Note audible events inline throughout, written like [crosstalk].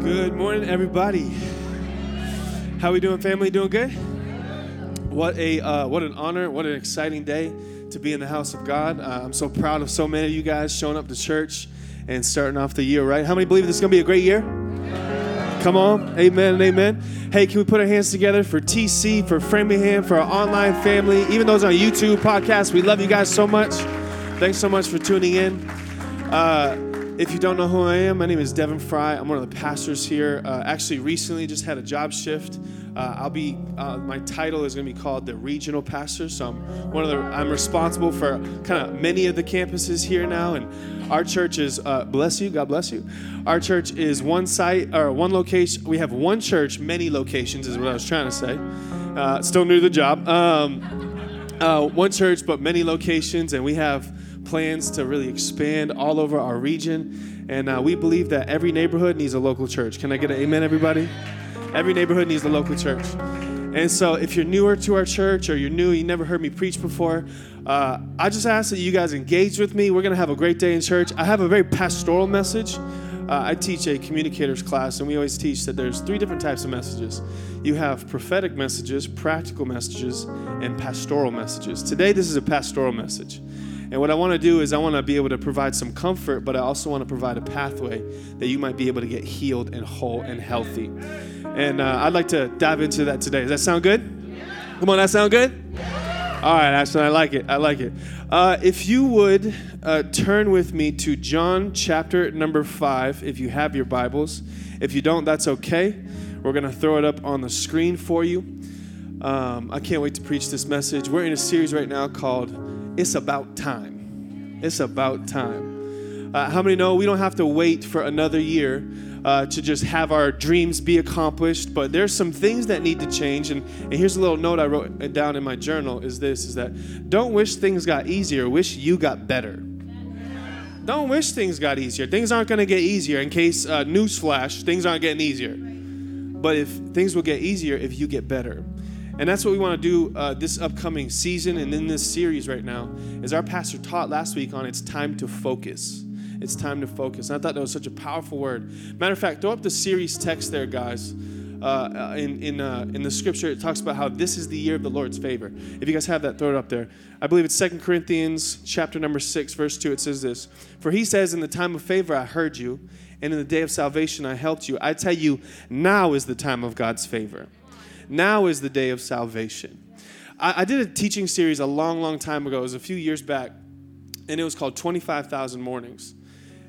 Good morning, everybody. How we doing, family? Doing good? What a uh, what an honor! What an exciting day to be in the house of God. Uh, I'm so proud of so many of you guys showing up to church and starting off the year right. How many believe this is gonna be a great year? Come on, amen and amen. Hey, can we put our hands together for TC, for Framingham, for our online family, even those on YouTube podcast? We love you guys so much. Thanks so much for tuning in. Uh, if you don't know who I am, my name is Devon Frye. I'm one of the pastors here. Uh, actually, recently just had a job shift. Uh, I'll be uh, my title is going to be called the regional pastor. So I'm one of the I'm responsible for kind of many of the campuses here now, and our church is uh, bless you, God bless you. Our church is one site or one location. We have one church, many locations is what I was trying to say. Uh, still new to the job. Um, uh, one church, but many locations, and we have plans to really expand all over our region. And uh, we believe that every neighborhood needs a local church. Can I get an amen, everybody? Every neighborhood needs a local church. And so, if you're newer to our church or you're new, you never heard me preach before, uh, I just ask that you guys engage with me. We're going to have a great day in church. I have a very pastoral message. Uh, I teach a communicators class, and we always teach that there's three different types of messages. You have prophetic messages, practical messages, and pastoral messages. Today, this is a pastoral message. And what I want to do is I want to be able to provide some comfort, but I also want to provide a pathway that you might be able to get healed and whole and healthy. And uh, I'd like to dive into that today. Does that sound good? Come on, that sound good? All right, Ashton, I like it. I like it. Uh, if you would uh, turn with me to John chapter number five, if you have your Bibles. If you don't, that's okay. We're going to throw it up on the screen for you. Um, I can't wait to preach this message. We're in a series right now called it's about time. It's about time. Uh, how many know we don't have to wait for another year uh, to just have our dreams be accomplished? But there's some things that need to change. And, and here's a little note I wrote down in my journal: is this is that don't wish things got easier. Wish you got better. Don't wish things got easier. Things aren't going to get easier. In case uh, newsflash, things aren't getting easier. But if things will get easier if you get better. And that's what we want to do uh, this upcoming season and in this series right now. Is our pastor taught last week on it's time to focus. It's time to focus. And I thought that was such a powerful word. Matter of fact, throw up the series text there, guys. Uh, uh in in uh, in the scripture, it talks about how this is the year of the Lord's favor. If you guys have that, throw it up there. I believe it's Second Corinthians chapter number six, verse two. It says this: For he says, "In the time of favor I heard you, and in the day of salvation I helped you." I tell you, now is the time of God's favor. Now is the day of salvation. I, I did a teaching series a long, long time ago. It was a few years back, and it was called 25,000 Mornings.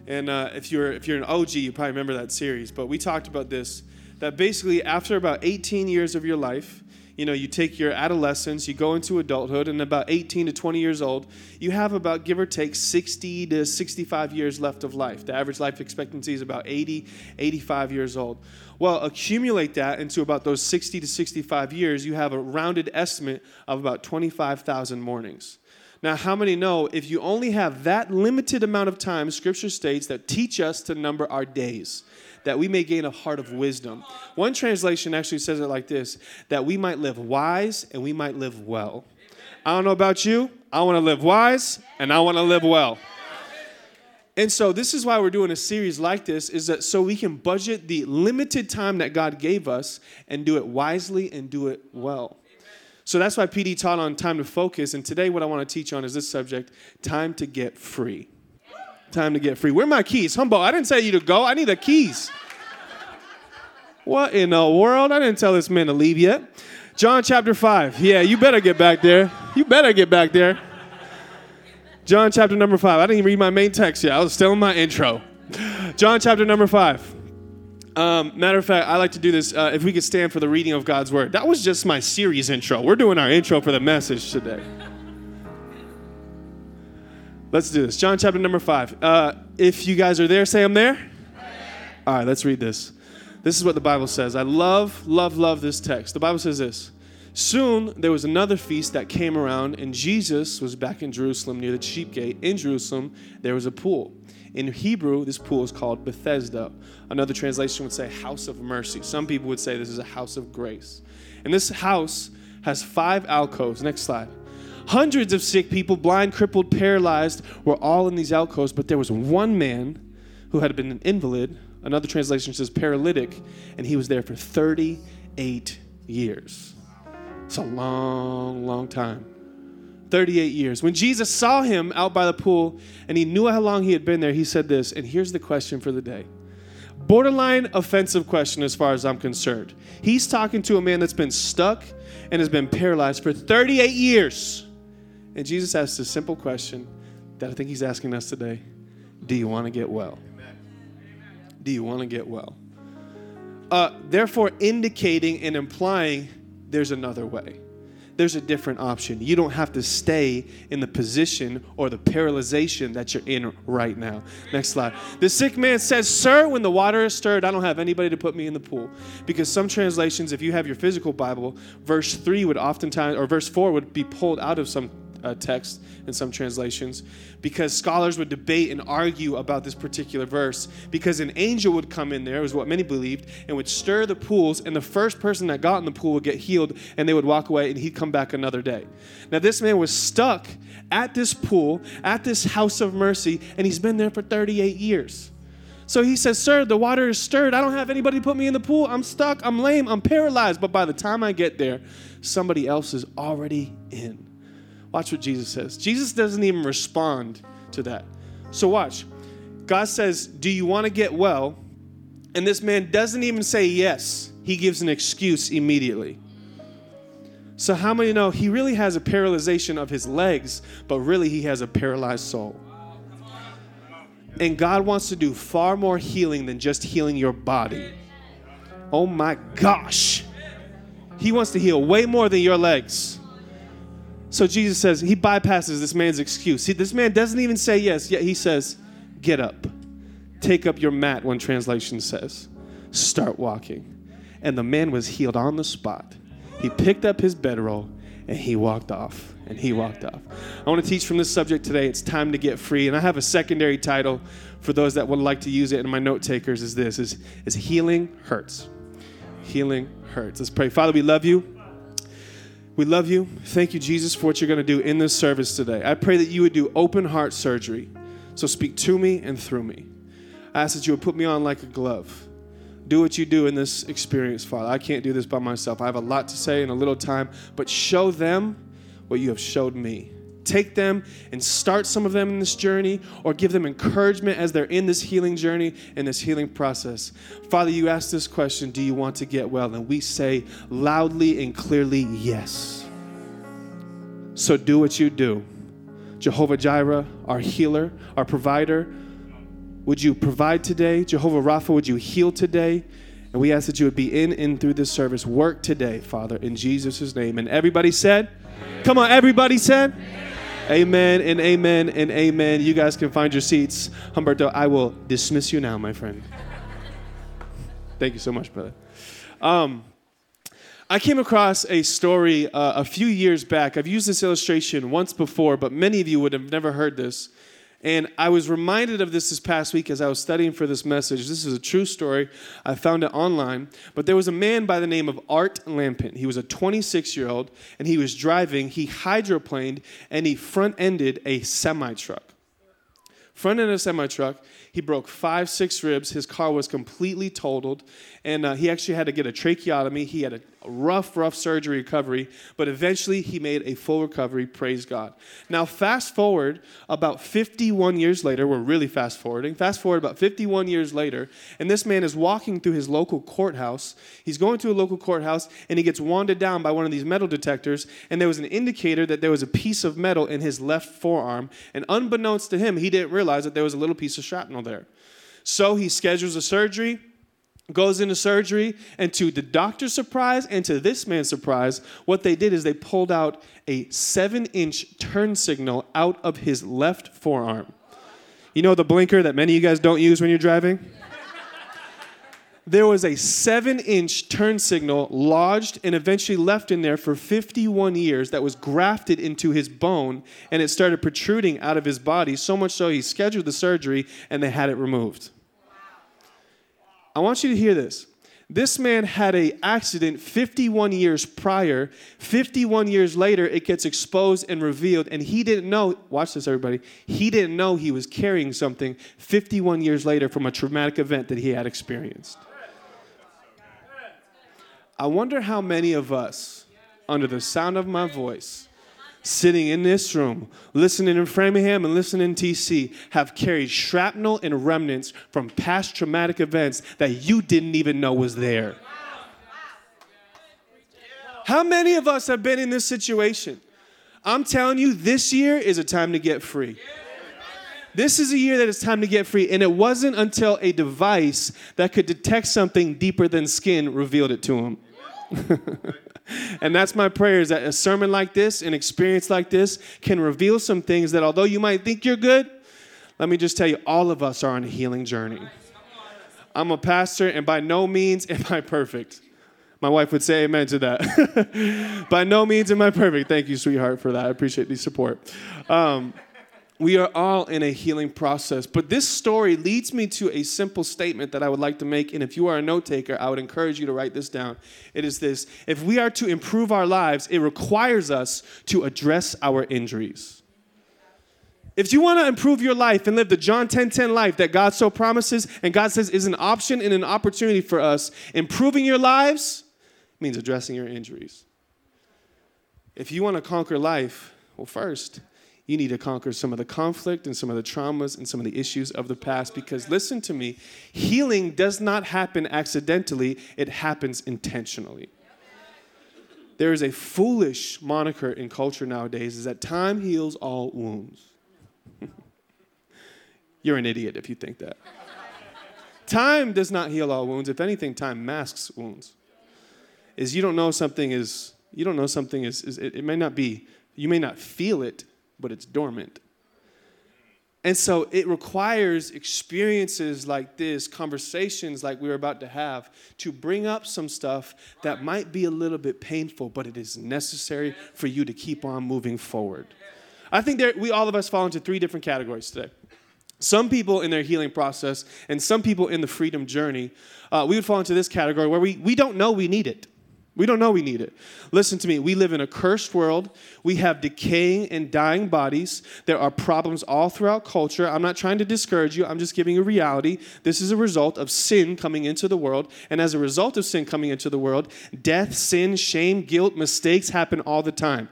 And uh, if you're if you're an OG, you probably remember that series. But we talked about this that basically after about 18 years of your life, you know, you take your adolescence, you go into adulthood, and about 18 to 20 years old, you have about give or take 60 to 65 years left of life. The average life expectancy is about 80, 85 years old. Well, accumulate that into about those 60 to 65 years, you have a rounded estimate of about 25,000 mornings. Now, how many know if you only have that limited amount of time, Scripture states that teach us to number our days, that we may gain a heart of wisdom. One translation actually says it like this that we might live wise and we might live well. I don't know about you, I want to live wise and I want to live well. And so this is why we're doing a series like this is that so we can budget the limited time that God gave us and do it wisely and do it well. So that's why PD taught on time to focus and today what I want to teach on is this subject, time to get free. Time to get free. Where are my keys? Humble, I didn't tell you to go. I need the keys. What in the world? I didn't tell this man to leave yet. John chapter 5. Yeah, you better get back there. You better get back there. John chapter number 5. I didn't even read my main text yet. I was still in my intro. John chapter number 5. Um, matter of fact, I like to do this uh, if we could stand for the reading of God's word. That was just my series intro. We're doing our intro for the message today. Let's do this. John chapter number five. Uh, if you guys are there, say I'm there. All right, let's read this. This is what the Bible says. I love, love, love this text. The Bible says this Soon there was another feast that came around, and Jesus was back in Jerusalem near the sheep gate. In Jerusalem, there was a pool. In Hebrew, this pool is called Bethesda. Another translation would say house of mercy. Some people would say this is a house of grace. And this house has five alcoves. Next slide. Hundreds of sick people, blind, crippled, paralyzed, were all in these alcoves, but there was one man who had been an invalid. Another translation says paralytic, and he was there for 38 years. It's a long, long time. 38 years. When Jesus saw him out by the pool and he knew how long he had been there, he said this, and here's the question for the day. Borderline offensive question as far as I'm concerned. He's talking to a man that's been stuck and has been paralyzed for 38 years. And Jesus asks a simple question that I think he's asking us today Do you want to get well? Do you want to get well? Uh, therefore, indicating and implying there's another way there's a different option. You don't have to stay in the position or the paralyzation that you're in right now. Next slide. The sick man says, Sir, when the water is stirred, I don't have anybody to put me in the pool. Because some translations, if you have your physical Bible, verse 3 would oftentimes, or verse 4 would be pulled out of some uh, text in some translations because scholars would debate and argue about this particular verse because an angel would come in there, is what many believed, and would stir the pools, and the first person that got in the pool would get healed, and they would walk away, and he'd come back another day. Now, this man was stuck at this pool, at this house of mercy, and he's been there for 38 years. So he says, Sir, the water is stirred. I don't have anybody to put me in the pool. I'm stuck. I'm lame. I'm paralyzed. But by the time I get there, somebody else is already in. Watch what Jesus says. Jesus doesn't even respond to that. So watch. God says, Do you want to get well? And this man doesn't even say yes, he gives an excuse immediately. So, how many know he really has a paralyzation of his legs, but really he has a paralyzed soul? And God wants to do far more healing than just healing your body. Oh my gosh. He wants to heal way more than your legs. So Jesus says, he bypasses this man's excuse. See, this man doesn't even say yes, yet he says, Get up. Take up your mat, one translation says. Start walking. And the man was healed on the spot. He picked up his bedroll and he walked off. And he walked off. I want to teach from this subject today. It's time to get free. And I have a secondary title for those that would like to use it. And my note takers is this is, is healing hurts. Healing hurts. Let's pray. Father, we love you. We love you. Thank you, Jesus, for what you're going to do in this service today. I pray that you would do open heart surgery. So speak to me and through me. I ask that you would put me on like a glove. Do what you do in this experience, Father. I can't do this by myself. I have a lot to say in a little time, but show them what you have showed me. Take them and start some of them in this journey or give them encouragement as they're in this healing journey and this healing process. Father, you ask this question Do you want to get well? And we say loudly and clearly, Yes. So do what you do. Jehovah Jireh, our healer, our provider, would you provide today? Jehovah Rapha, would you heal today? And we ask that you would be in and through this service. Work today, Father, in Jesus' name. And everybody said, Come on, everybody said, Amen and amen and amen. You guys can find your seats. Humberto, I will dismiss you now, my friend. Thank you so much, brother. Um, I came across a story uh, a few years back. I've used this illustration once before, but many of you would have never heard this. And I was reminded of this this past week as I was studying for this message. This is a true story. I found it online. But there was a man by the name of Art Lampin. He was a 26 year old, and he was driving. He hydroplaned and he front ended a semi truck. Front end of a semi truck. He broke five, six ribs. His car was completely totaled, and uh, he actually had to get a tracheotomy. He had a rough, rough surgery recovery, but eventually he made a full recovery. Praise God. Now, fast forward about 51 years later, we're really fast forwarding. Fast forward about 51 years later, and this man is walking through his local courthouse. He's going to a local courthouse, and he gets wanded down by one of these metal detectors, and there was an indicator that there was a piece of metal in his left forearm, and unbeknownst to him, he didn't realize that there was a little piece of shrapnel there. So he schedules a surgery, goes into surgery, and to the doctor's surprise and to this man's surprise, what they did is they pulled out a seven inch turn signal out of his left forearm. You know the blinker that many of you guys don't use when you're driving? there was a seven inch turn signal lodged and eventually left in there for 51 years that was grafted into his bone and it started protruding out of his body, so much so he scheduled the surgery and they had it removed. I want you to hear this. This man had a accident 51 years prior. 51 years later, it gets exposed and revealed, and he didn't know. Watch this, everybody. He didn't know he was carrying something 51 years later from a traumatic event that he had experienced. I wonder how many of us, under the sound of my voice, sitting in this room, listening in Framingham and listening in TC, have carried shrapnel and remnants from past traumatic events that you didn't even know was there. How many of us have been in this situation? I'm telling you, this year is a time to get free. This is a year that it's time to get free. And it wasn't until a device that could detect something deeper than skin revealed it to him. [laughs] and that's my prayer is that a sermon like this, an experience like this, can reveal some things that although you might think you're good, let me just tell you, all of us are on a healing journey. I'm a pastor, and by no means am I perfect. My wife would say amen to that. [laughs] by no means am I perfect. Thank you, sweetheart, for that. I appreciate the support. Um, we are all in a healing process. But this story leads me to a simple statement that I would like to make. And if you are a note taker, I would encourage you to write this down. It is this If we are to improve our lives, it requires us to address our injuries. If you want to improve your life and live the John 10 10 life that God so promises and God says is an option and an opportunity for us, improving your lives means addressing your injuries. If you want to conquer life, well, first, you need to conquer some of the conflict and some of the traumas and some of the issues of the past. Because listen to me, healing does not happen accidentally, it happens intentionally. There is a foolish moniker in culture nowadays is that time heals all wounds. [laughs] You're an idiot if you think that. time does not heal all wounds. If anything, time masks wounds. Is you don't know something is you don't know something is, is it, it may not be you may not feel it but it's dormant. And so it requires experiences like this, conversations like we are about to have, to bring up some stuff that might be a little bit painful, but it is necessary for you to keep on moving forward. I think there, we all of us fall into three different categories today. Some people in their healing process, and some people in the freedom journey, uh, we would fall into this category where we, we don't know we need it. We don't know we need it. Listen to me. We live in a cursed world. We have decaying and dying bodies. There are problems all throughout culture. I'm not trying to discourage you. I'm just giving you reality. This is a result of sin coming into the world. And as a result of sin coming into the world, death, sin, shame, guilt, mistakes happen all the time.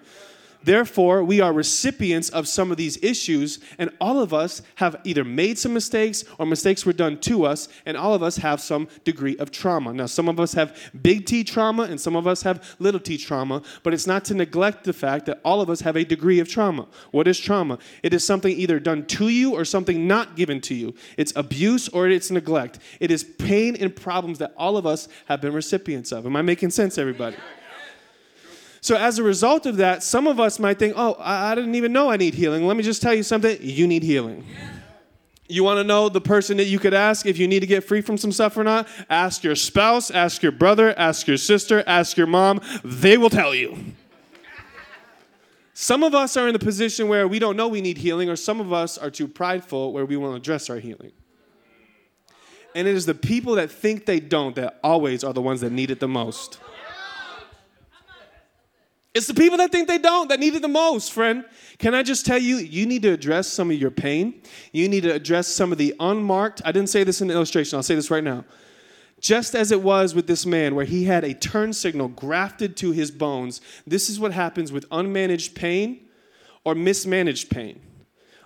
Therefore, we are recipients of some of these issues, and all of us have either made some mistakes or mistakes were done to us, and all of us have some degree of trauma. Now, some of us have big T trauma, and some of us have little t trauma, but it's not to neglect the fact that all of us have a degree of trauma. What is trauma? It is something either done to you or something not given to you. It's abuse or it's neglect. It is pain and problems that all of us have been recipients of. Am I making sense, everybody? So, as a result of that, some of us might think, oh, I, I didn't even know I need healing. Let me just tell you something you need healing. You want to know the person that you could ask if you need to get free from some stuff or not? Ask your spouse, ask your brother, ask your sister, ask your mom. They will tell you. Some of us are in the position where we don't know we need healing, or some of us are too prideful where we won't address our healing. And it is the people that think they don't that always are the ones that need it the most. It's the people that think they don't that need it the most, friend. Can I just tell you, you need to address some of your pain. You need to address some of the unmarked. I didn't say this in the illustration, I'll say this right now. Just as it was with this man, where he had a turn signal grafted to his bones, this is what happens with unmanaged pain or mismanaged pain.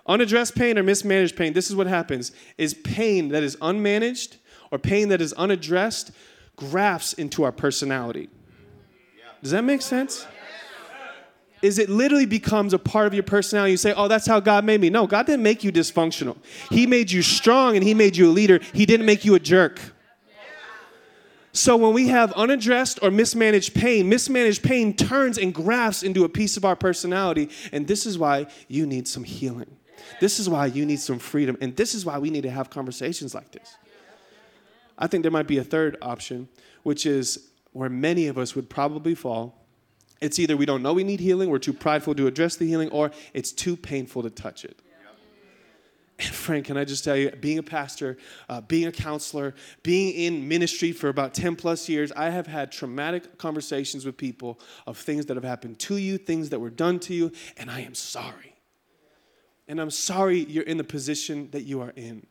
Unaddressed pain or mismanaged pain, this is what happens is pain that is unmanaged or pain that is unaddressed grafts into our personality. Does that make sense? Is it literally becomes a part of your personality. You say, oh, that's how God made me. No, God didn't make you dysfunctional. He made you strong and He made you a leader. He didn't make you a jerk. So when we have unaddressed or mismanaged pain, mismanaged pain turns and grafts into a piece of our personality. And this is why you need some healing. This is why you need some freedom. And this is why we need to have conversations like this. I think there might be a third option, which is where many of us would probably fall it's either we don't know we need healing, we're too prideful to address the healing, or it's too painful to touch it. And Frank, can I just tell you, being a pastor, uh, being a counselor, being in ministry for about 10 plus years, I have had traumatic conversations with people of things that have happened to you, things that were done to you, and I am sorry. And I'm sorry you're in the position that you are in.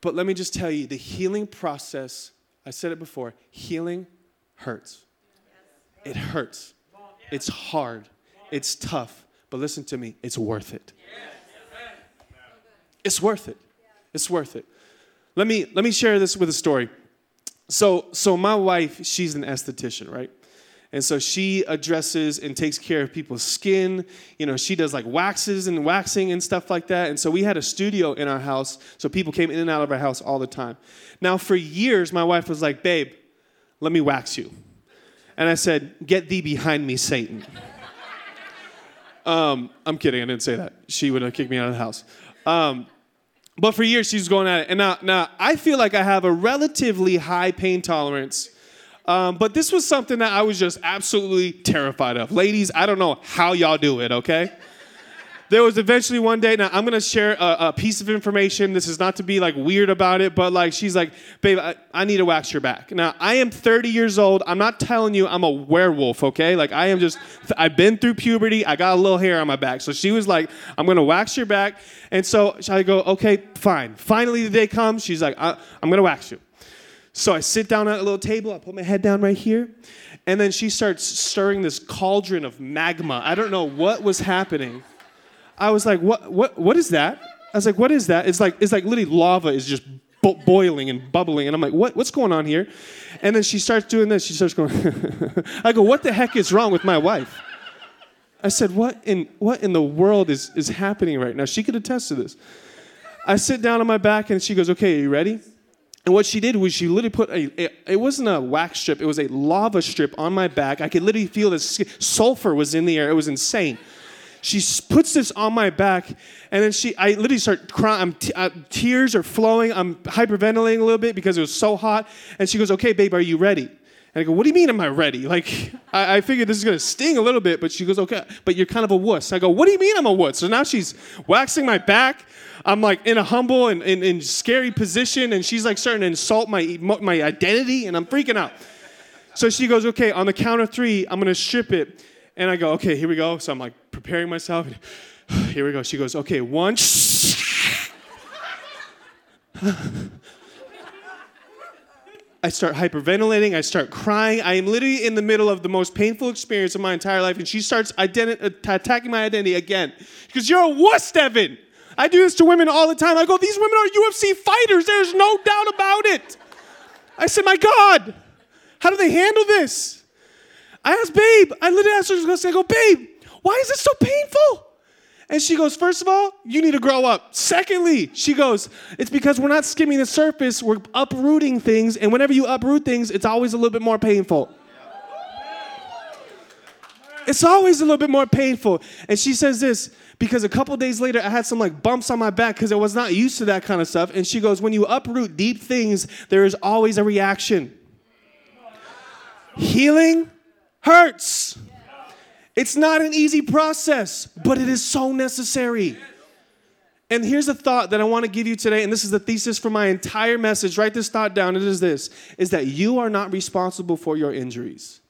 But let me just tell you the healing process, I said it before, healing hurts. It hurts. It's hard. It's tough. But listen to me, it's worth it. It's worth it. It's worth it. Let me let me share this with a story. So so my wife, she's an esthetician, right? And so she addresses and takes care of people's skin. You know, she does like waxes and waxing and stuff like that. And so we had a studio in our house, so people came in and out of our house all the time. Now, for years, my wife was like, Babe, let me wax you. And I said, Get thee behind me, Satan. um, I'm kidding, I didn't say that. She would have kicked me out of the house. Um, but for years, she was going at it. And now, now I feel like I have a relatively high pain tolerance. Um, but this was something that I was just absolutely terrified of. Ladies, I don't know how y'all do it, okay? There was eventually one day now i'm to share a, a, piece of information. This is not to be like weird about it but like she's like babe I, I, need to wax your back. Now i am 30 years old. I'm not telling you i'm a werewolf okay? Like i am just i've been through puberty. I got a little hair on my back. So she was like i'm to wax your back. And so i go okay fine. Finally the day comes. She's like i'm to wax you. So i sit down at a little table. I put my head down right here. And then she starts stirring this cauldron of magma. I don't know what was happening I was like, what, what, what is that? I was like, what is that? It's like, it's like literally lava is just bo- boiling and bubbling. And I'm like, what, what's going on here? And then she starts doing this. She starts going, [laughs] I go, what the heck is wrong with my wife? I said, what in, what in the world is, is happening right now? She could attest to this. I sit down on my back and she goes, okay, are you ready? And what she did was she literally put a, it, it wasn't a wax strip, it was a lava strip on my back. I could literally feel the sulfur was in the air. It was insane she puts this on my back, and then she, I literally start crying. T- uh, tears are flowing. I'm hyperventilating a little bit because it was so hot. And she goes, "Okay, babe, are you ready?" And I go, "What do you mean, am I ready?" Like, I, I figured this is gonna sting a little bit, but she goes, "Okay, but you're kind of a wuss." I go, "What do you mean I'm a wuss?" So now she's waxing my back. I'm like in a humble and, and, and scary position, and she's like starting to insult my my identity, and I'm freaking out. So she goes, "Okay, on the count of three, I'm gonna strip it." And I go, okay, here we go. So I'm like preparing myself. [sighs] Here we go. She goes, okay, one. I start hyperventilating. I start crying. I am literally in the middle of the most painful experience of my entire life. And she starts identi- uh, attacking my identity again. Because you're a wuss, Devon. I do this to women all the time. I go, these women are UFC fighters. There's no doubt about it. I said, my God, how do they handle this? I asked Babe, I literally asked her, I go, Babe, why is this so painful? And she goes, First of all, you need to grow up. Secondly, she goes, It's because we're not skimming the surface, we're uprooting things. And whenever you uproot things, it's always a little bit more painful. It's always a little bit more painful. And she says this because a couple days later, I had some like bumps on my back because I was not used to that kind of stuff. And she goes, When you uproot deep things, there is always a reaction. Healing hurts. It's not an easy process, but it is so necessary. And here's a thought that I want to give you today, and this is the thesis for my entire message. Write this thought down. It is this is that you are not responsible for your injuries,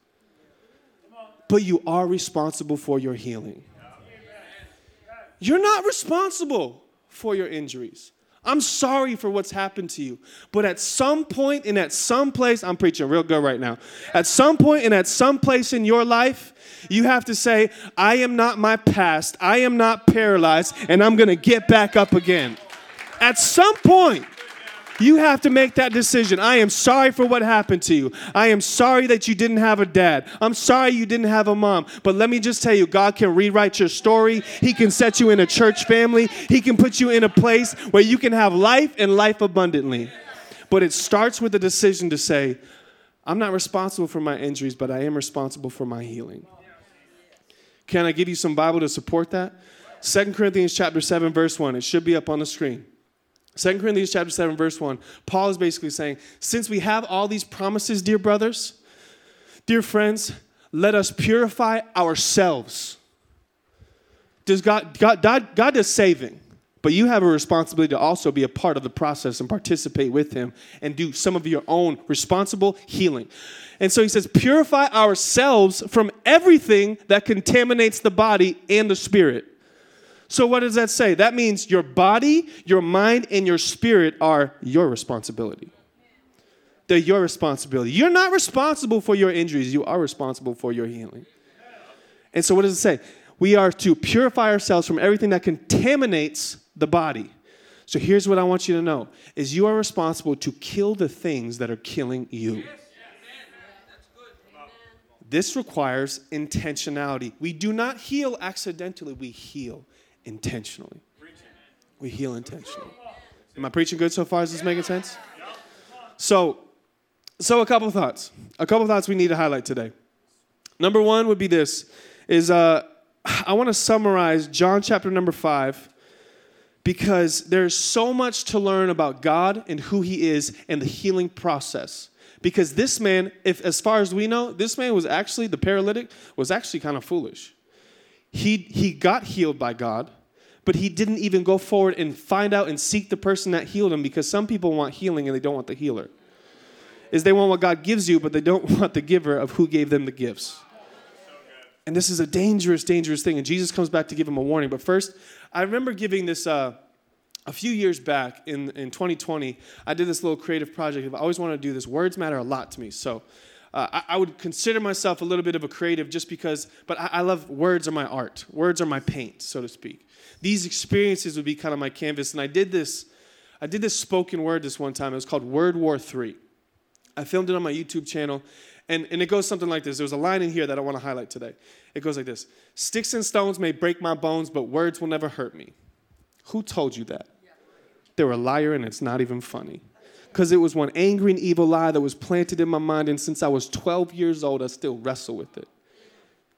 but you are responsible for your healing. You're not responsible for your injuries. I'm sorry for what's happened to you. But at some point and at some place, I'm preaching real good right now. At some point and at some place in your life, you have to say, I am not my past. I am not paralyzed, and I'm going to get back up again. At some point, you have to make that decision. I am sorry for what happened to you. I am sorry that you didn't have a dad. I'm sorry you didn't have a mom. But let me just tell you God can rewrite your story. He can set you in a church family. He can put you in a place where you can have life and life abundantly. But it starts with a decision to say, I'm not responsible for my injuries, but I am responsible for my healing. Can I give you some Bible to support that? Second Corinthians chapter 7 verse 1. It should be up on the screen. 2 Corinthians chapter 7, verse 1, Paul is basically saying, since we have all these promises, dear brothers, dear friends, let us purify ourselves. Does God, God, God, God is saving. But you have a responsibility to also be a part of the process and participate with Him and do some of your own responsible healing. And so He says, purify ourselves from everything that contaminates the body and the spirit. So, what does that say? That means your body, your mind, and your spirit are your responsibility. They're your responsibility. You're not responsible for your injuries, you are responsible for your healing. And so, what does it say? We are to purify ourselves from everything that contaminates the body. So here's what I want you to know is you are responsible to kill the things that are killing you. This requires intentionality. We do not heal accidentally, we heal intentionally. We heal intentionally. Am I preaching good so far? Is this making sense? So, so a couple thoughts. A couple thoughts we need to highlight today. Number one would be this: is uh, I want to summarize John chapter number five because there's so much to learn about God and who He is and the healing process. Because this man, if as far as we know, this man was actually the paralytic was actually kind of foolish. He he got healed by God, but he didn't even go forward and find out and seek the person that healed him because some people want healing and they don't want the healer. Is they want what God gives you, but they don't [laughs] want the giver of who gave them the gifts. And this is a dangerous, dangerous thing. And Jesus comes back to give him a warning. But first, I remember giving this uh, a few years back in, in 2020. I did this little creative project. I've always wanted to do this. Words matter a lot to me. So uh, I, I, would consider myself a little bit of a creative just because, but I, I love words are my art. Words are my paint, so to speak. These experiences would be kind of my canvas. And I did this, I did this spoken word this one time. It was called Word War 3. I filmed it on my YouTube channel. And, and it goes something like this. There's a line in here that I want to highlight today. It goes like this Sticks and stones may break my bones, but words will never hurt me. Who told you that? They're a liar and it's not even funny. Because it was one angry and evil lie that was planted in my mind, and since I was 12 years old, I still wrestle with it,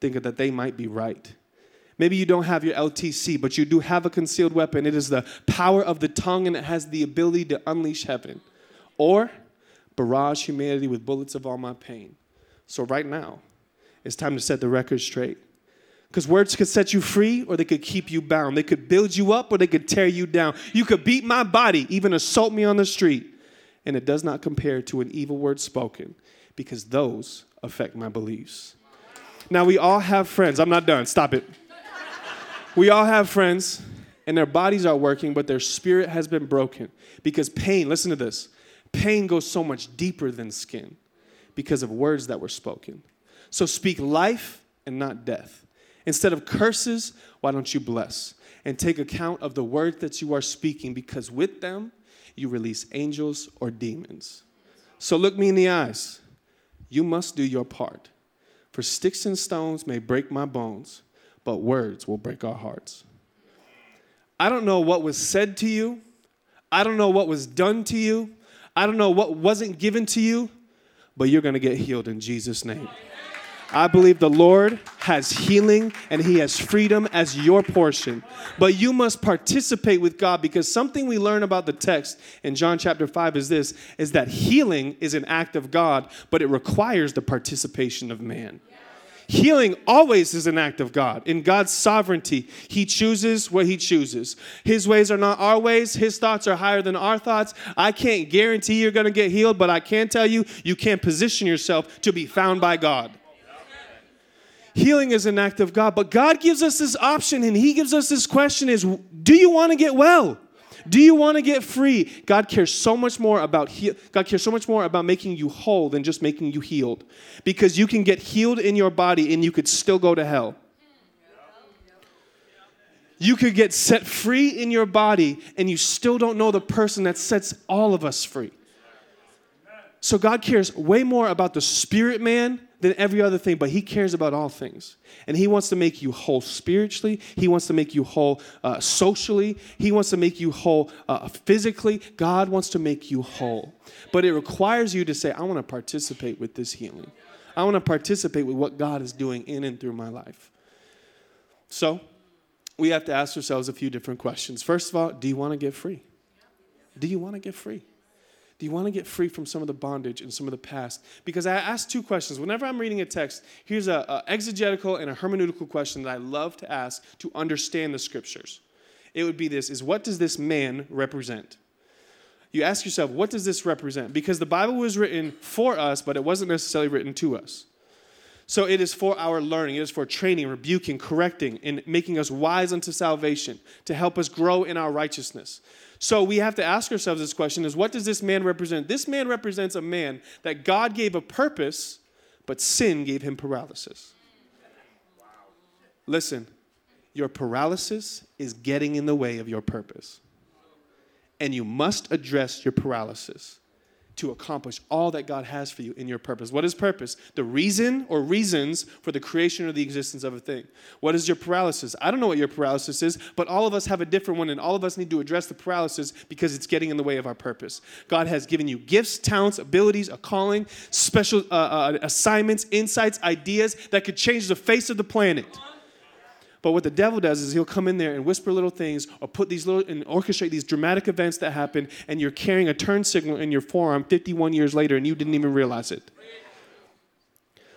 thinking that they might be right. Maybe you don't have your LTC, but you do have a concealed weapon. It is the power of the tongue, and it has the ability to unleash heaven. Or barrage humanity with bullets of all my pain. So, right now, it's time to set the record straight. Because words could set you free or they could keep you bound. They could build you up or they could tear you down. You could beat my body, even assault me on the street, and it does not compare to an evil word spoken because those affect my beliefs. Now, we all have friends. I'm not done. Stop it. We all have friends, and their bodies are working, but their spirit has been broken because pain, listen to this pain goes so much deeper than skin because of words that were spoken. So speak life and not death. Instead of curses, why don't you bless? And take account of the words that you are speaking because with them you release angels or demons. So look me in the eyes. You must do your part. For sticks and stones may break my bones, but words will break our hearts. I don't know what was said to you. I don't know what was done to you. I don't know what wasn't given to you, but you're going to get healed in Jesus' name. I believe the Lord has healing and He has freedom as your portion. But you must participate with God because something we learn about the text in John chapter 5 is this is that healing is an act of God, but it requires the participation of man. Healing always is an act of God. In God's sovereignty, He chooses what He chooses. His ways are not our ways, His thoughts are higher than our thoughts. I can't guarantee you're going to get healed, but I can tell you, you can't position yourself to be found by God. Healing is an act of God, but God gives us this option and He gives us this question is do you want to get well? Do you want to get free? God cares so much more about he- God cares so much more about making you whole than just making you healed. Because you can get healed in your body and you could still go to hell. You could get set free in your body and you still don't know the person that sets all of us free. So God cares way more about the spirit man than every other thing, but He cares about all things. And He wants to make you whole spiritually, He wants to make you whole uh, socially, He wants to make you whole uh, physically. God wants to make you whole. But it requires you to say, I want to participate with this healing. I want to participate with what God is doing in and through my life. So, we have to ask ourselves a few different questions. First of all, do you want to get free? Do you want to get free? Do you want to get free from some of the bondage and some of the past? Because I ask two questions. Whenever I'm reading a text, here's an exegetical and a hermeneutical question that I love to ask to understand the scriptures. it would be this is what does this man represent? You ask yourself, what does this represent? Because the Bible was written for us, but it wasn't necessarily written to us. So it is for our learning, it is for training, rebuking, correcting, and making us wise unto salvation, to help us grow in our righteousness. So we have to ask ourselves this question is what does this man represent? This man represents a man that God gave a purpose, but sin gave him paralysis. Listen, your paralysis is getting in the way of your purpose. And you must address your paralysis to accomplish all that God has for you in your purpose. What is purpose? The reason or reasons for the creation or the existence of a thing. What is your paralysis? I don't know what your paralysis is, but all of us have a different one, and all of us need to address the paralysis because it's getting in the way of our purpose. God has given you gifts, talents, abilities, a calling, special uh, uh, assignments, insights, ideas that could change the face of the planet. But what the devil does is he'll come in there and whisper little things or put these little and orchestrate these dramatic events that happen, and you're carrying a turn signal in your forearm 51 years later and you didn't even realize it.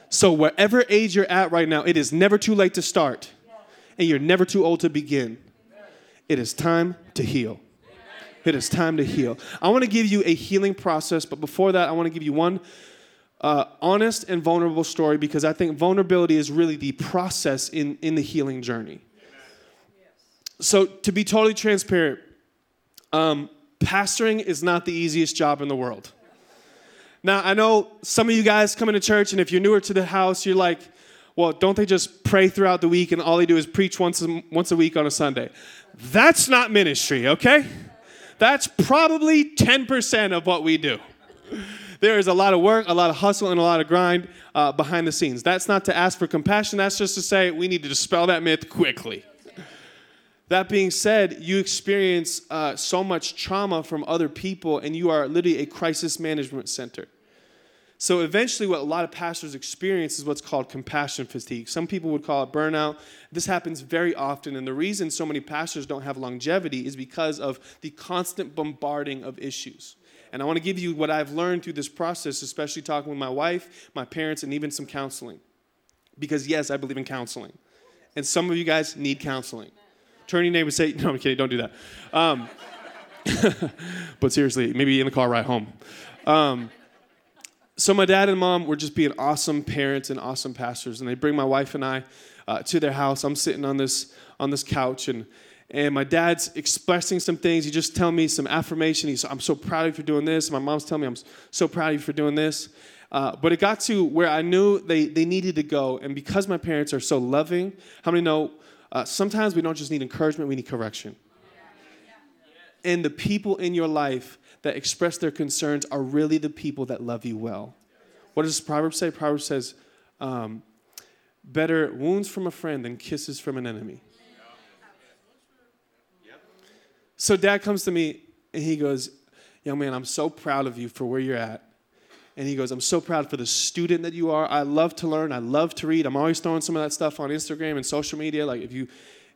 So, wherever age you're at right now, it is never too late to start, and you're never too old to begin. It is time to heal. It is time to heal. I want to give you a healing process, but before that, I want to give you one uh, honest and vulnerable story because I think vulnerability is really the process in, in the healing journey. So, to be totally transparent, um, pastoring is not the easiest job in the world. Now, I know some of you guys come into church, and if you're newer to the house, you're like, well, don't they just pray throughout the week and all they do is preach once a, once a week on a Sunday? That's not ministry, okay? That's probably 10% of what we do there is a lot of work, a lot of hustle, and a lot of grind uh, behind the scenes. That's not to ask for compassion, that's just to say we need to dispel that myth quickly. That being said, you experience uh, so much trauma from other people, and you are literally a crisis management center. So eventually, what a lot of pastors experience is what's called compassion fatigue. Some people would call it burnout. This happens very often, and the reason so many pastors don't have longevity is because of the constant bombarding of issues. And I want to give you what I've learned through this process, especially talking with my wife, my parents, and even some counseling. Because, yes, I believe in counseling. And some of you guys need counseling. Turn your neighbor and say, [laughs] No, I'm kidding, don't do that. Um, [laughs] but seriously, maybe in the car ride home. Um, so, my dad and mom were just being awesome parents and awesome pastors, and they bring my wife and I uh, to their house. I'm sitting on this, on this couch, and and my dad's expressing some things. He just telling me some affirmation. He's, I'm so proud of you for doing this. My mom's telling me, I'm so proud of you for doing this. Uh, but it got to where I knew they, they needed to go. And because my parents are so loving, how many know uh, sometimes we don't just need encouragement, we need correction. And the people in your life that express their concerns are really the people that love you well. What does Proverbs say? Proverbs says, um, better wounds from a friend than kisses from an enemy. So dad comes to me and he goes, Young man, I'm so proud of you for where you're at. And he goes, I'm so proud for the student that you are. I love to learn. I love to read. I'm always throwing some of that stuff on Instagram and social media. Like if you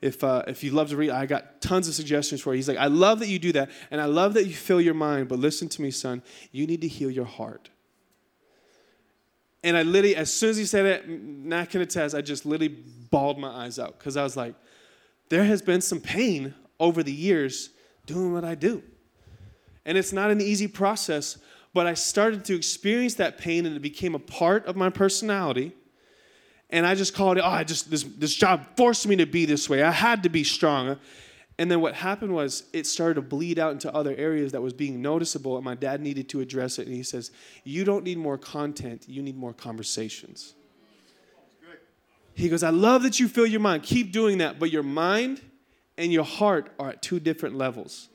if uh, if you love to read, I got tons of suggestions for you. He's like, I love that you do that, and I love that you fill your mind. But listen to me, son. You need to heal your heart. And I literally, as soon as he said it, not can test, I just literally bawled my eyes out because I was like, there has been some pain over the years doing what I do. And it's not an easy process, but I started to experience that pain and it became a part of my personality. And I just called it, oh, I just this this job forced me to be this way. I had to be strong. And then what happened was it started to bleed out into other areas that was being noticeable, and my dad needed to address it. And he says, You don't need more content, you need more conversations. He goes, I love that you fill your mind. Keep doing that, but your mind and your heart are at two different levels.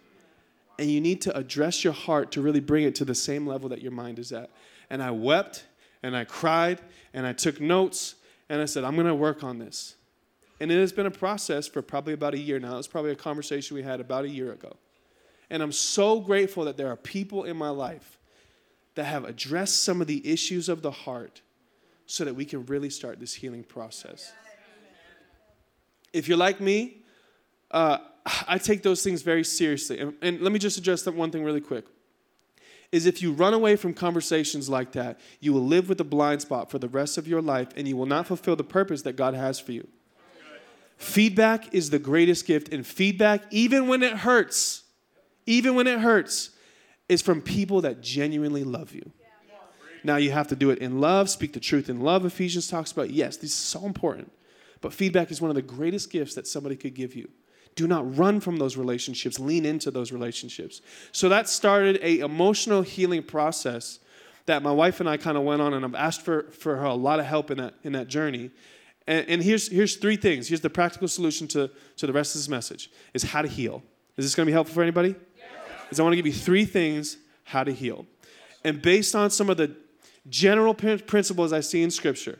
And you need to address your heart to really bring it to the same level that your mind is at. And I wept and I cried and I took notes and I said, I'm going to work on this. And it has been a process for probably about a year now. It's probably a conversation we had about a year ago. And I'm so grateful that there are people in my life that have addressed some of the issues of the heart so that we can really start this healing process. If you're like me, uh, [sighs] I take those things very seriously. And, and let me just address that one thing really quick. Is if you run away from conversations like that, you will live with a blind spot for the rest of your life and you will not fulfill the purpose that God has for you. Feedback is the greatest gift, and feedback, even when it hurts, even when it hurts, is from people that genuinely love you. Now you have to do it in love, speak the truth in love. Ephesians talks about, yes, this is so important. But feedback is one of the greatest gifts that somebody could give you. Do not run from those relationships, lean into those relationships. So that started a emotional healing process that my wife and I kind of went on, and I've asked for, for her a lot of help in that, in that journey. And, and here's, here's three things. Here's the practical solution to, to the rest of this message is how to heal. Is this going to be helpful for anybody? Yes. Is I want to give you three things how to heal. And based on some of the general principles I see in Scripture,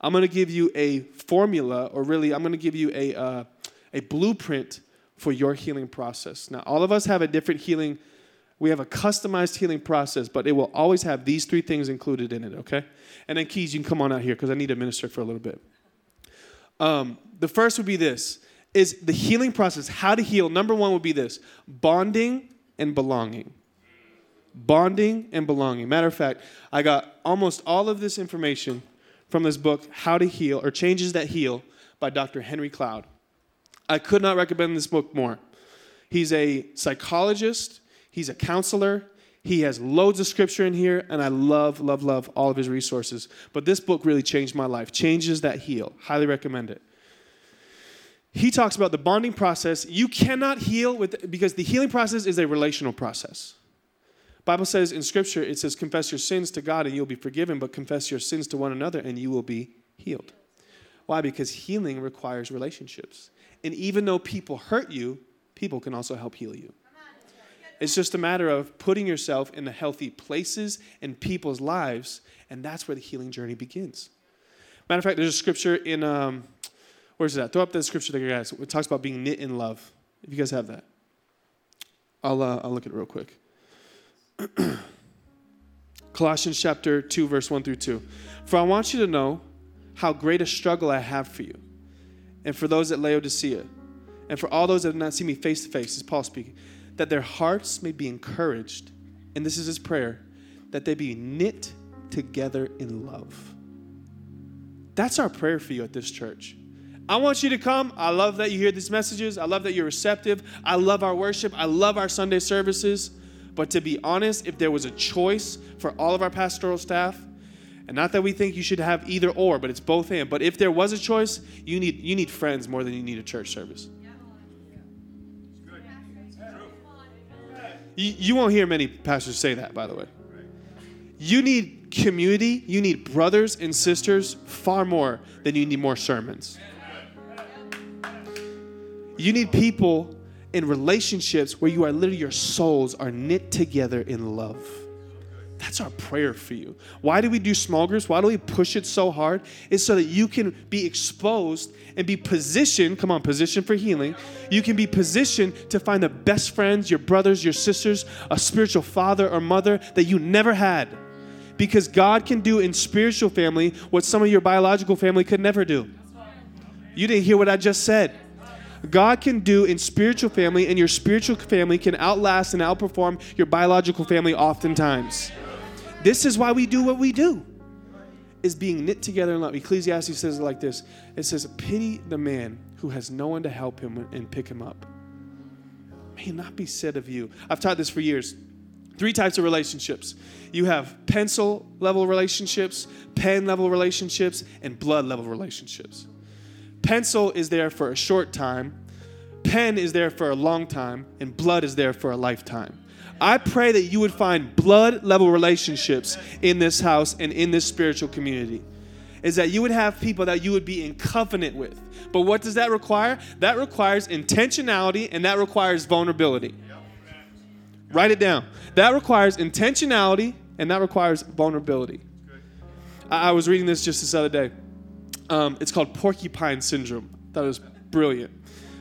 I'm going to give you a formula, or really, I'm going to give you a, uh, a blueprint for your healing process. Now, all of us have a different healing we have a customized healing process, but it will always have these three things included in it, okay? And then, Keys, you can come on out here because I need to minister for a little bit. Um, the first would be this is the healing process, how to heal. Number one would be this bonding and belonging. Bonding and belonging. Matter of fact, I got almost all of this information from this book, How to Heal or Changes That Heal by Dr. Henry Cloud. I could not recommend this book more. He's a psychologist, He's a counselor. He has loads of scripture in here, and I love, love, love all of his resources. But this book really changed my life. Changes that heal. Highly recommend it. He talks about the bonding process. You cannot heal with because the healing process is a relational process. Bible says in scripture it says confess your sins to God and you'll be forgiven, but confess your sins to one another and you will be healed. Why? Because healing requires relationships. And even though people hurt you, people can also help heal you. It's just a matter of putting yourself in the healthy places in people's lives, and that's where the healing journey begins. Matter of fact, there's a scripture in, um, where's that? Throw up the scripture there, guys. It talks about being knit in love. If you guys have that, I'll, uh, I'll look at it real quick. [clears throat] Colossians chapter 2, verse 1 through 2. For I want you to know how great a struggle I have for you, and for those at Laodicea, and for all those that have not seen me face to face, is Paul speaking that their hearts may be encouraged. And this is his prayer that they be knit together in love. That's our prayer for you at this church. I want you to come. I love that you hear these messages. I love that you're receptive. I love our worship. I love our Sunday services. But to be honest, if there was a choice for all of our pastoral staff, and not that we think you should have either or, but it's both and. But if there was a choice, you need you need friends more than you need a church service. You, you won't hear many pastors say that, by the way. You need community, you need brothers and sisters far more than you need more sermons. You need people in relationships where you are literally, your souls are knit together in love. That's our prayer for you. Why do we do small groups? Why do we push it so hard? It's so that you can be exposed and be positioned. Come on, position for healing. You can be positioned to find the best friends, your brothers, your sisters, a spiritual father or mother that you never had. Because God can do in spiritual family what some of your biological family could never do. You didn't hear what I just said. God can do in spiritual family, and your spiritual family can outlast and outperform your biological family oftentimes. This is why we do what we do. Is being knit together in love. Ecclesiastes says it like this. It says, "Pity the man who has no one to help him and pick him up." May not be said of you. I've taught this for years. Three types of relationships. You have pencil level relationships, pen level relationships, and blood level relationships. Pencil is there for a short time, pen is there for a long time, and blood is there for a lifetime. I pray that you would find blood level relationships in this house and in this spiritual community. Is that you would have people that you would be in covenant with. But what does that require? That requires intentionality and that requires vulnerability. Write it down. That requires intentionality and that requires vulnerability. I, I was reading this just this other day. Um, it's called porcupine syndrome. That was brilliant.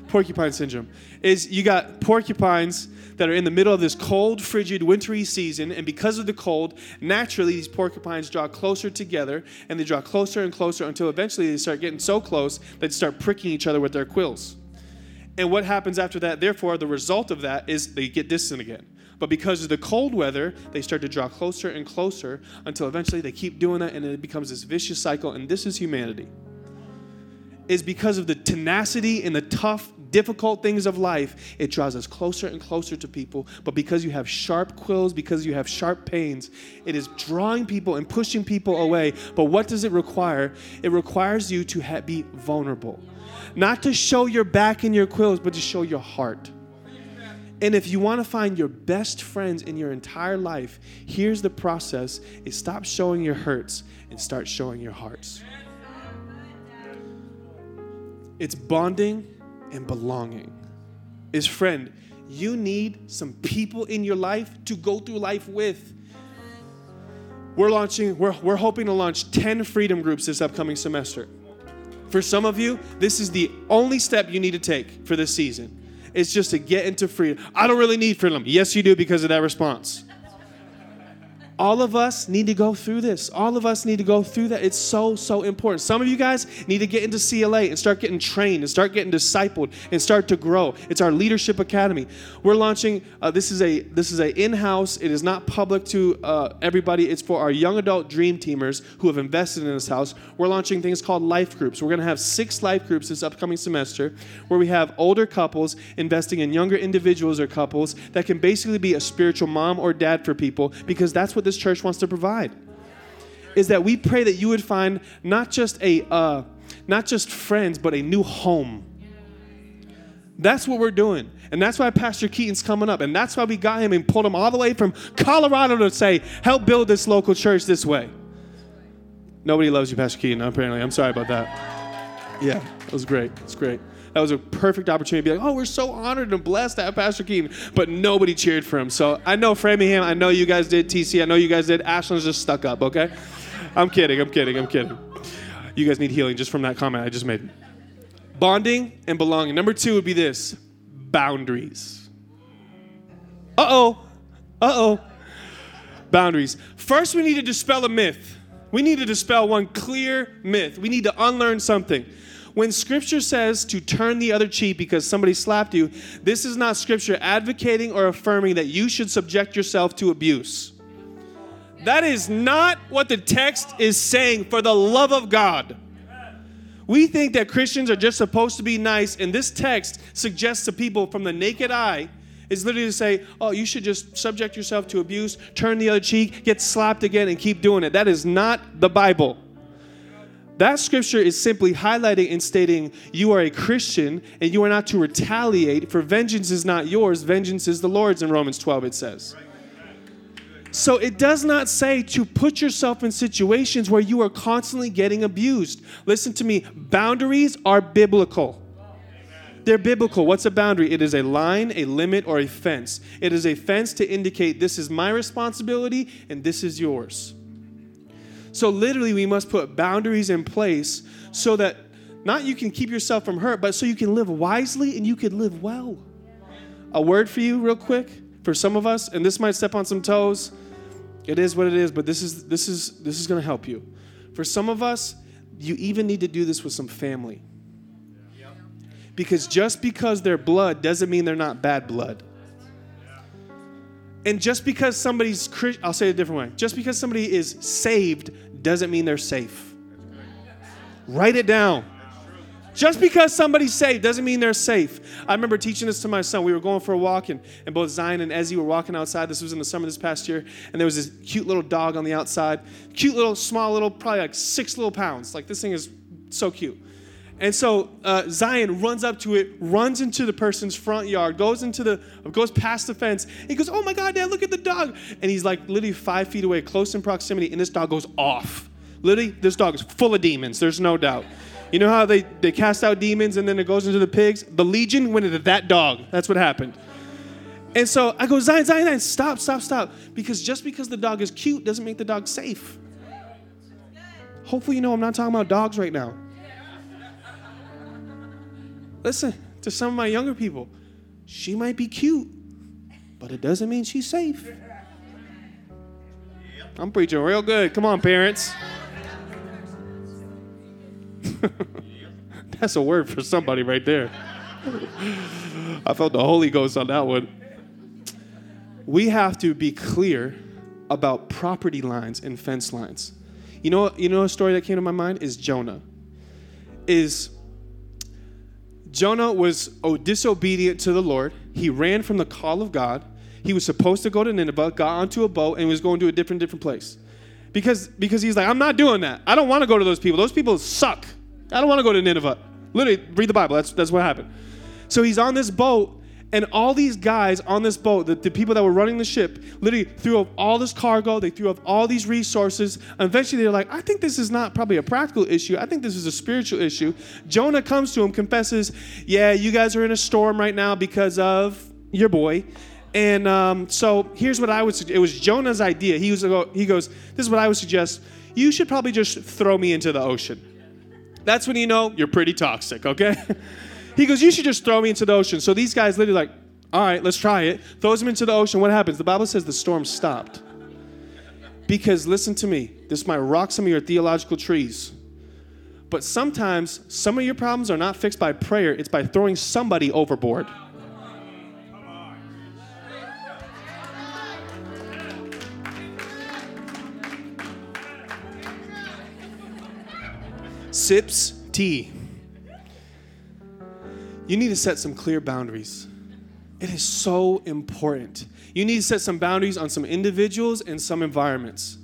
Porcupine syndrome is you got porcupines that are in the middle of this cold, frigid, wintry season, and because of the cold, naturally these porcupines draw closer together, and they draw closer and closer until eventually they start getting so close that they start pricking each other with their quills. And what happens after that, therefore, the result of that is they get distant again. But because of the cold weather, they start to draw closer and closer until eventually they keep doing that, and it becomes this vicious cycle, and this is humanity is because of the tenacity and the tough, difficult things of life, it draws us closer and closer to people. But because you have sharp quills, because you have sharp pains, it is drawing people and pushing people away. But what does it require? It requires you to ha- be vulnerable. Not to show your back and your quills, but to show your heart. And if you want to find your best friends in your entire life, here's the process is stop showing your hurts and start showing your hearts. It's bonding and belonging. Is friend, you need some people in your life to go through life with. We're launching, we're, we're hoping to launch 10 freedom groups this upcoming semester. For some of you, this is the only step you need to take for this season. It's just to get into freedom. I don't really need freedom. Yes, you do because of that response all of us need to go through this. All of us need to go through that. It's so, so important. Some of you guys need to get into CLA and start getting trained and start getting discipled and start to grow. It's our leadership academy. We're launching. Uh, this is a this is a in-house. It is not public to uh, everybody. It's for our young adult dream teamers who have invested in this house. We're launching things called life groups. We're going to have six life groups this upcoming semester, where we have older couples investing in younger individuals or couples that can basically be a spiritual mom or dad for people because that's what this church wants to provide. Is that we pray that you would find not just a uh, not just friends, but a new home. That's what we're doing. And that's why Pastor Keaton's coming up. And that's why we got him and pulled him all the way from Colorado to say, help build this local church this way. Nobody loves you, Pastor Keaton, apparently. I'm sorry about that. Yeah, it was great. It's great. That was a perfect opportunity to be like, oh, we're so honored and blessed to have Pastor Keaton. But nobody cheered for him. So I know Framingham, I know you guys did. TC, I know you guys did. Ashland's just stuck up, okay? I'm kidding, I'm kidding, I'm kidding. You guys need healing just from that comment I just made. Bonding and belonging. Number two would be this boundaries. Uh oh. Uh oh. Boundaries. First, we need to dispel a myth. We need to dispel one clear myth. We need to unlearn something. When scripture says to turn the other cheek because somebody slapped you, this is not scripture advocating or affirming that you should subject yourself to abuse. That is not what the text is saying for the love of God. We think that Christians are just supposed to be nice, and this text suggests to people from the naked eye is literally to say, oh, you should just subject yourself to abuse, turn the other cheek, get slapped again, and keep doing it. That is not the Bible. That scripture is simply highlighting and stating you are a Christian and you are not to retaliate, for vengeance is not yours, vengeance is the Lord's in Romans 12, it says. So it does not say to put yourself in situations where you are constantly getting abused. Listen to me, boundaries are biblical. They're biblical. What's a boundary? It is a line, a limit, or a fence. It is a fence to indicate this is my responsibility and this is yours. So literally, we must put boundaries in place so that not you can keep yourself from hurt, but so you can live wisely and you can live well. A word for you, real quick, for some of us, and this might step on some toes. It is what it is, but this is this is this is going to help you. For some of us, you even need to do this with some family. Because just because they're blood doesn't mean they're not bad blood. And just because somebody's, I'll say it a different way. Just because somebody is saved doesn't mean they're safe. Write it down. Just because somebody's saved doesn't mean they're safe. I remember teaching this to my son. We were going for a walk, and, and both Zion and Ezzy were walking outside. This was in the summer this past year, and there was this cute little dog on the outside. Cute little, small little, probably like six little pounds. Like this thing is so cute. And so uh, Zion runs up to it, runs into the person's front yard, goes into the, goes past the fence. he goes, "Oh my God, Dad, look at the dog!" And he's like literally five feet away, close in proximity, and this dog goes off. Literally, this dog is full of demons. There's no doubt. You know how they, they cast out demons and then it goes into the pigs? The legion went into that dog. That's what happened. And so I go, Zion, Zion, Zion, stop, stop, stop. Because just because the dog is cute doesn't make the dog safe. Hopefully, you know I'm not talking about dogs right now. Listen to some of my younger people. She might be cute, but it doesn't mean she's safe. I'm preaching real good. Come on, parents. [laughs] That's a word for somebody right there. I felt the Holy Ghost on that one. We have to be clear about property lines and fence lines. You know, you know a story that came to my mind is Jonah. Is Jonah was disobedient to the Lord. He ran from the call of God. He was supposed to go to Nineveh, got onto a boat, and was going to a different different place. Because because he's like, I'm not doing that. I don't want to go to those people. Those people suck. I don't want to go to Nineveh. Literally, read the Bible. That's that's what happened. So he's on this boat, and all these guys on this boat, the, the people that were running the ship, literally threw up all this cargo, they threw up all these resources. And eventually they're like, I think this is not probably a practical issue. I think this is a spiritual issue. Jonah comes to him, confesses, Yeah, you guys are in a storm right now because of your boy. And um, so here's what I would suggest. It was Jonah's idea. He, was, he goes, This is what I would suggest. You should probably just throw me into the ocean. That's when you know you're pretty toxic, okay? [laughs] He goes, You should just throw me into the ocean. So these guys literally like, All right, let's try it. Throws him into the ocean. What happens? The Bible says the storm stopped. Because listen to me, this might rock some of your theological trees. But sometimes some of your problems are not fixed by prayer, it's by throwing somebody overboard. Sips tea you need to set some clear boundaries. It is so important. You need to set some boundaries on some individuals and some environments.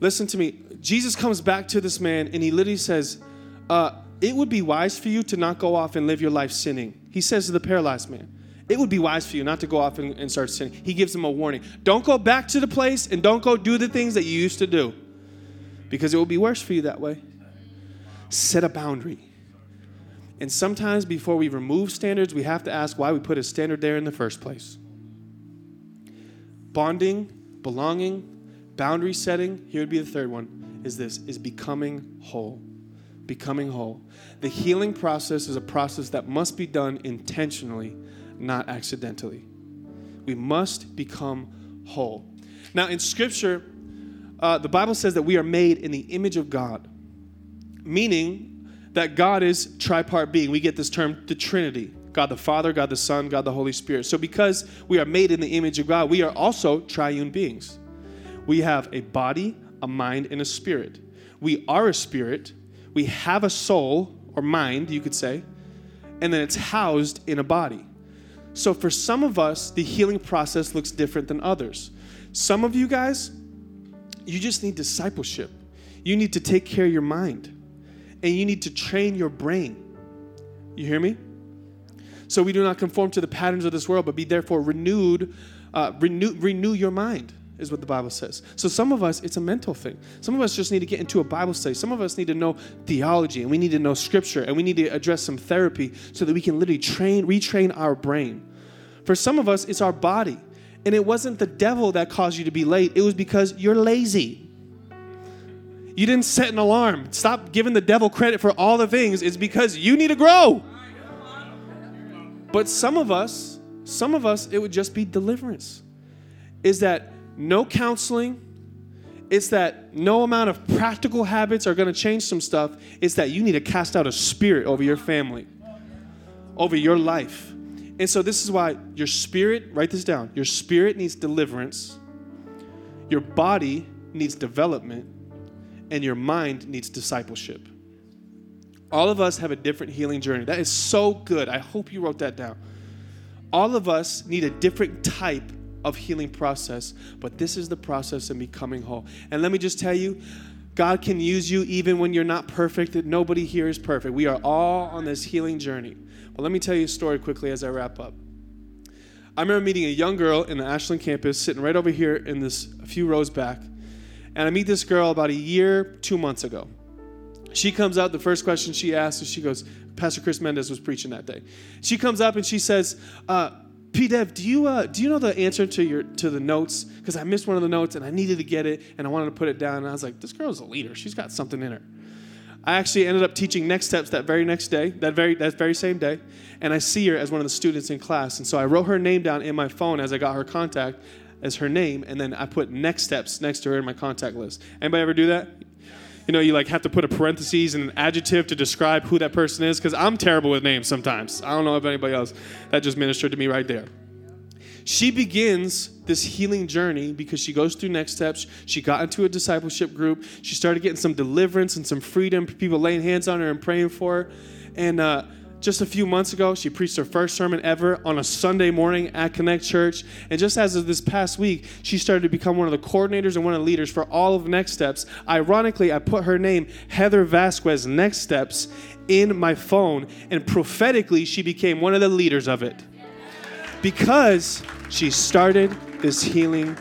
Listen to me. Jesus comes back to this man and he literally says, uh, It would be wise for you to not go off and live your life sinning. He says to the paralyzed man, It would be wise for you not to go off and, and start sinning. He gives him a warning. Don't go back to the place and don't go do the things that you used to do because it will be worse for you that way. Set a boundary. And sometimes before we remove standards, we have to ask why we put a standard there in the first place. Bonding, belonging, boundary setting, here would be the third one, is this, is becoming whole. Becoming whole. The healing process is a process that must be done intentionally, not accidentally. We must become whole. Now, in Scripture, uh, the Bible says that we are made in the image of God, meaning that God is tripart being. We get this term, the Trinity God the Father, God the Son, God the Holy Spirit. So, because we are made in the image of God, we are also triune beings. We have a body, a mind, and a spirit. We are a spirit, we have a soul or mind, you could say, and then it's housed in a body. So, for some of us, the healing process looks different than others. Some of you guys, you just need discipleship. You need to take care of your mind and you need to train your brain. You hear me? So we do not conform to the patterns of this world, but be therefore renewed, uh, renew, renew your mind, is what the Bible says. So some of us, it's a mental thing. Some of us just need to get into a Bible study. Some of us need to know theology, and we need to know scripture, and we need to address some therapy so that we can literally train, retrain our brain. For some of us, it's our body. And it wasn't the devil that caused you to be late, it was because you're lazy. You didn't set an alarm. Stop giving the devil credit for all the things. It's because you need to grow. But some of us, some of us, it would just be deliverance. Is that no counseling? It's that no amount of practical habits are going to change some stuff. It's that you need to cast out a spirit over your family, over your life. And so, this is why your spirit, write this down, your spirit needs deliverance, your body needs development, and your mind needs discipleship. All of us have a different healing journey. That is so good. I hope you wrote that down. All of us need a different type of healing process, but this is the process of becoming whole. And let me just tell you, God can use you even when you're not perfect. Nobody here is perfect. We are all on this healing journey. But let me tell you a story quickly as I wrap up. I remember meeting a young girl in the Ashland campus, sitting right over here in this a few rows back. And I meet this girl about a year, two months ago. She comes out, the first question she asks is she goes, Pastor Chris Mendez was preaching that day. She comes up and she says, uh, P. Dev, do you uh, do you know the answer to your to the notes? Because I missed one of the notes and I needed to get it and I wanted to put it down. And I was like, this girl's a leader. She's got something in her. I actually ended up teaching next steps that very next day, that very that very same day, and I see her as one of the students in class. And so I wrote her name down in my phone as I got her contact, as her name, and then I put next steps next to her in my contact list. Anybody ever do that? You know, you like have to put a parenthesis and an adjective to describe who that person is, because I'm terrible with names sometimes. I don't know if anybody else. That just ministered to me right there. She begins this healing journey because she goes through next steps. She got into a discipleship group. She started getting some deliverance and some freedom, people laying hands on her and praying for her. And uh, just a few months ago, she preached her first sermon ever on a Sunday morning at Connect Church. And just as of this past week, she started to become one of the coordinators and one of the leaders for all of Next Steps. Ironically, I put her name, Heather Vasquez Next Steps, in my phone, and prophetically, she became one of the leaders of it because she started this healing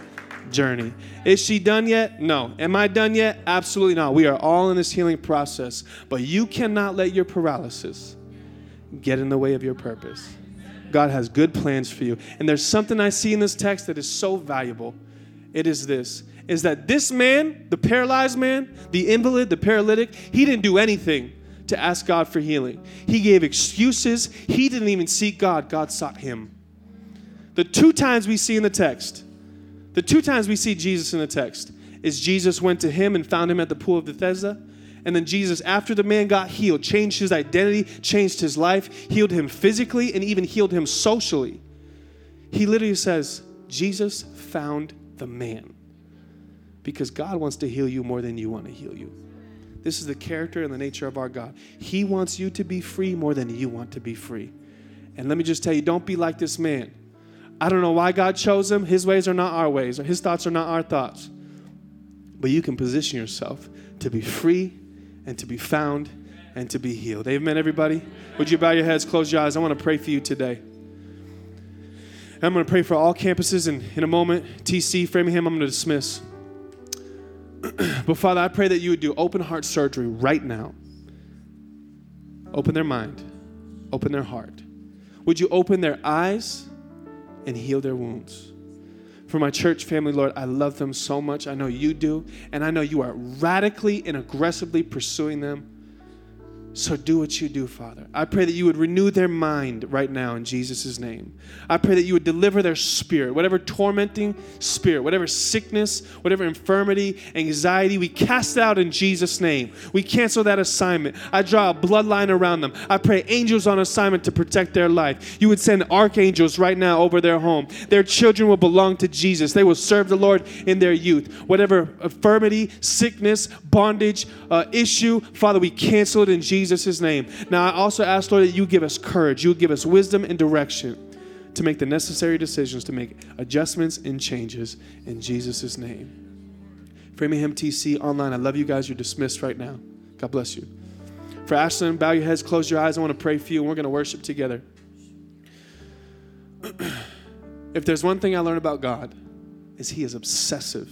journey. Is she done yet? No. Am I done yet? Absolutely not. We are all in this healing process, but you cannot let your paralysis get in the way of your purpose. God has good plans for you. And there's something I see in this text that is so valuable. It is this is that this man, the paralyzed man, the invalid, the paralytic, he didn't do anything to ask God for healing. He gave excuses. He didn't even seek God, God sought him. The two times we see in the text, the two times we see Jesus in the text, is Jesus went to him and found him at the pool of Bethesda. And then Jesus, after the man got healed, changed his identity, changed his life, healed him physically, and even healed him socially. He literally says, Jesus found the man. Because God wants to heal you more than you want to heal you. This is the character and the nature of our God. He wants you to be free more than you want to be free. And let me just tell you don't be like this man. I don't know why God chose him. His ways are not our ways, or his thoughts are not our thoughts. But you can position yourself to be free and to be found and to be healed. Amen, everybody? Would you bow your heads, close your eyes? I want to pray for you today. I'm going to pray for all campuses, and in a moment, TC, Framingham, I'm going to dismiss. [clears throat] but Father, I pray that you would do open heart surgery right now. Open their mind, open their heart. Would you open their eyes and heal their wounds? For my church family, Lord, I love them so much. I know you do. And I know you are radically and aggressively pursuing them so do what you do, Father. I pray that you would renew their mind right now in Jesus' name. I pray that you would deliver their spirit, whatever tormenting spirit, whatever sickness, whatever infirmity, anxiety, we cast out in Jesus' name. We cancel that assignment. I draw a bloodline around them. I pray angels on assignment to protect their life. You would send archangels right now over their home. Their children will belong to Jesus. They will serve the Lord in their youth. Whatever infirmity, sickness, bondage, uh, issue, Father, we cancel it in Jesus' Jesus' name. Now, I also ask, Lord, that you give us courage, you give us wisdom and direction to make the necessary decisions, to make adjustments and changes in Jesus' name. Framingham TC online, I love you guys. You're dismissed right now. God bless you. For Ashland, bow your heads, close your eyes. I want to pray for you, and we're going to worship together. [clears throat] if there's one thing I learned about God, is He is obsessive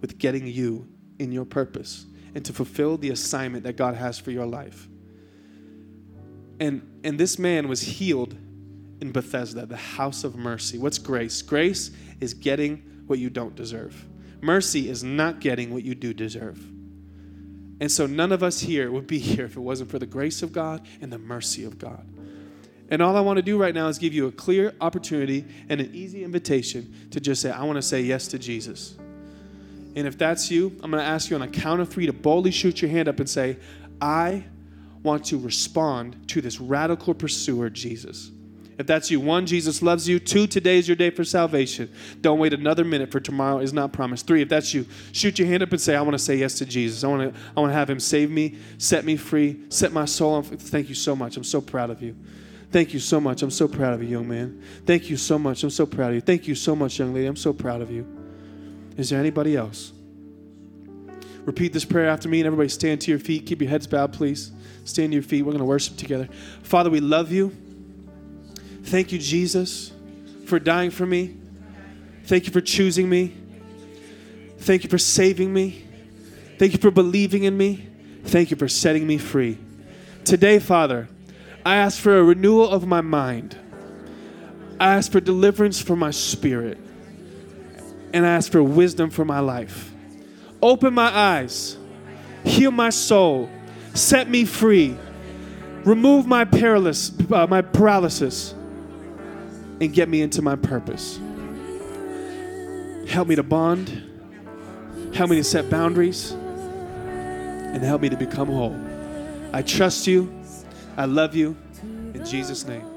with getting you in your purpose and to fulfill the assignment that God has for your life. And, and this man was healed in Bethesda, the house of mercy. What's grace? Grace is getting what you don't deserve. Mercy is not getting what you do deserve. And so none of us here would be [laughs] here if it wasn't for the grace of God and the mercy of God. And all I want to do right now is give you a clear opportunity and an easy invitation to just say, I want to say yes to Jesus. And if that's you, I'm going to ask you on a count of three to boldly shoot your hand up and say, I want to respond to this radical pursuer, Jesus. If that's you, one, Jesus loves you. Two, today is your day for salvation. Don't wait another minute, for tomorrow is not promised. Three, if that's you, shoot your hand up and say, I want to say yes to Jesus. I want to, I want to have him save me, set me free, set my soul on. Thank you so much. I'm so proud of you. Thank you so much. I'm so proud of you, young man. Thank you so much. I'm so proud of you. Thank you so much, young lady. I'm so proud of you. Is there anybody else? Repeat this prayer after me, and everybody stand to your feet. Keep your heads bowed, please. Stand to your feet. We're going to worship together. Father, we love you. Thank you, Jesus, for dying for me. Thank you for choosing me. Thank you for saving me. Thank you for believing in me. Thank you for setting me free. Today, Father, I ask for a renewal of my mind. I ask for deliverance for my spirit. And I ask for wisdom for my life. Open my eyes, heal my soul, set me free, remove my paralysis, uh, my paralysis, and get me into my purpose. Help me to bond, help me to set boundaries, and help me to become whole. I trust you. I love you. In Jesus' name.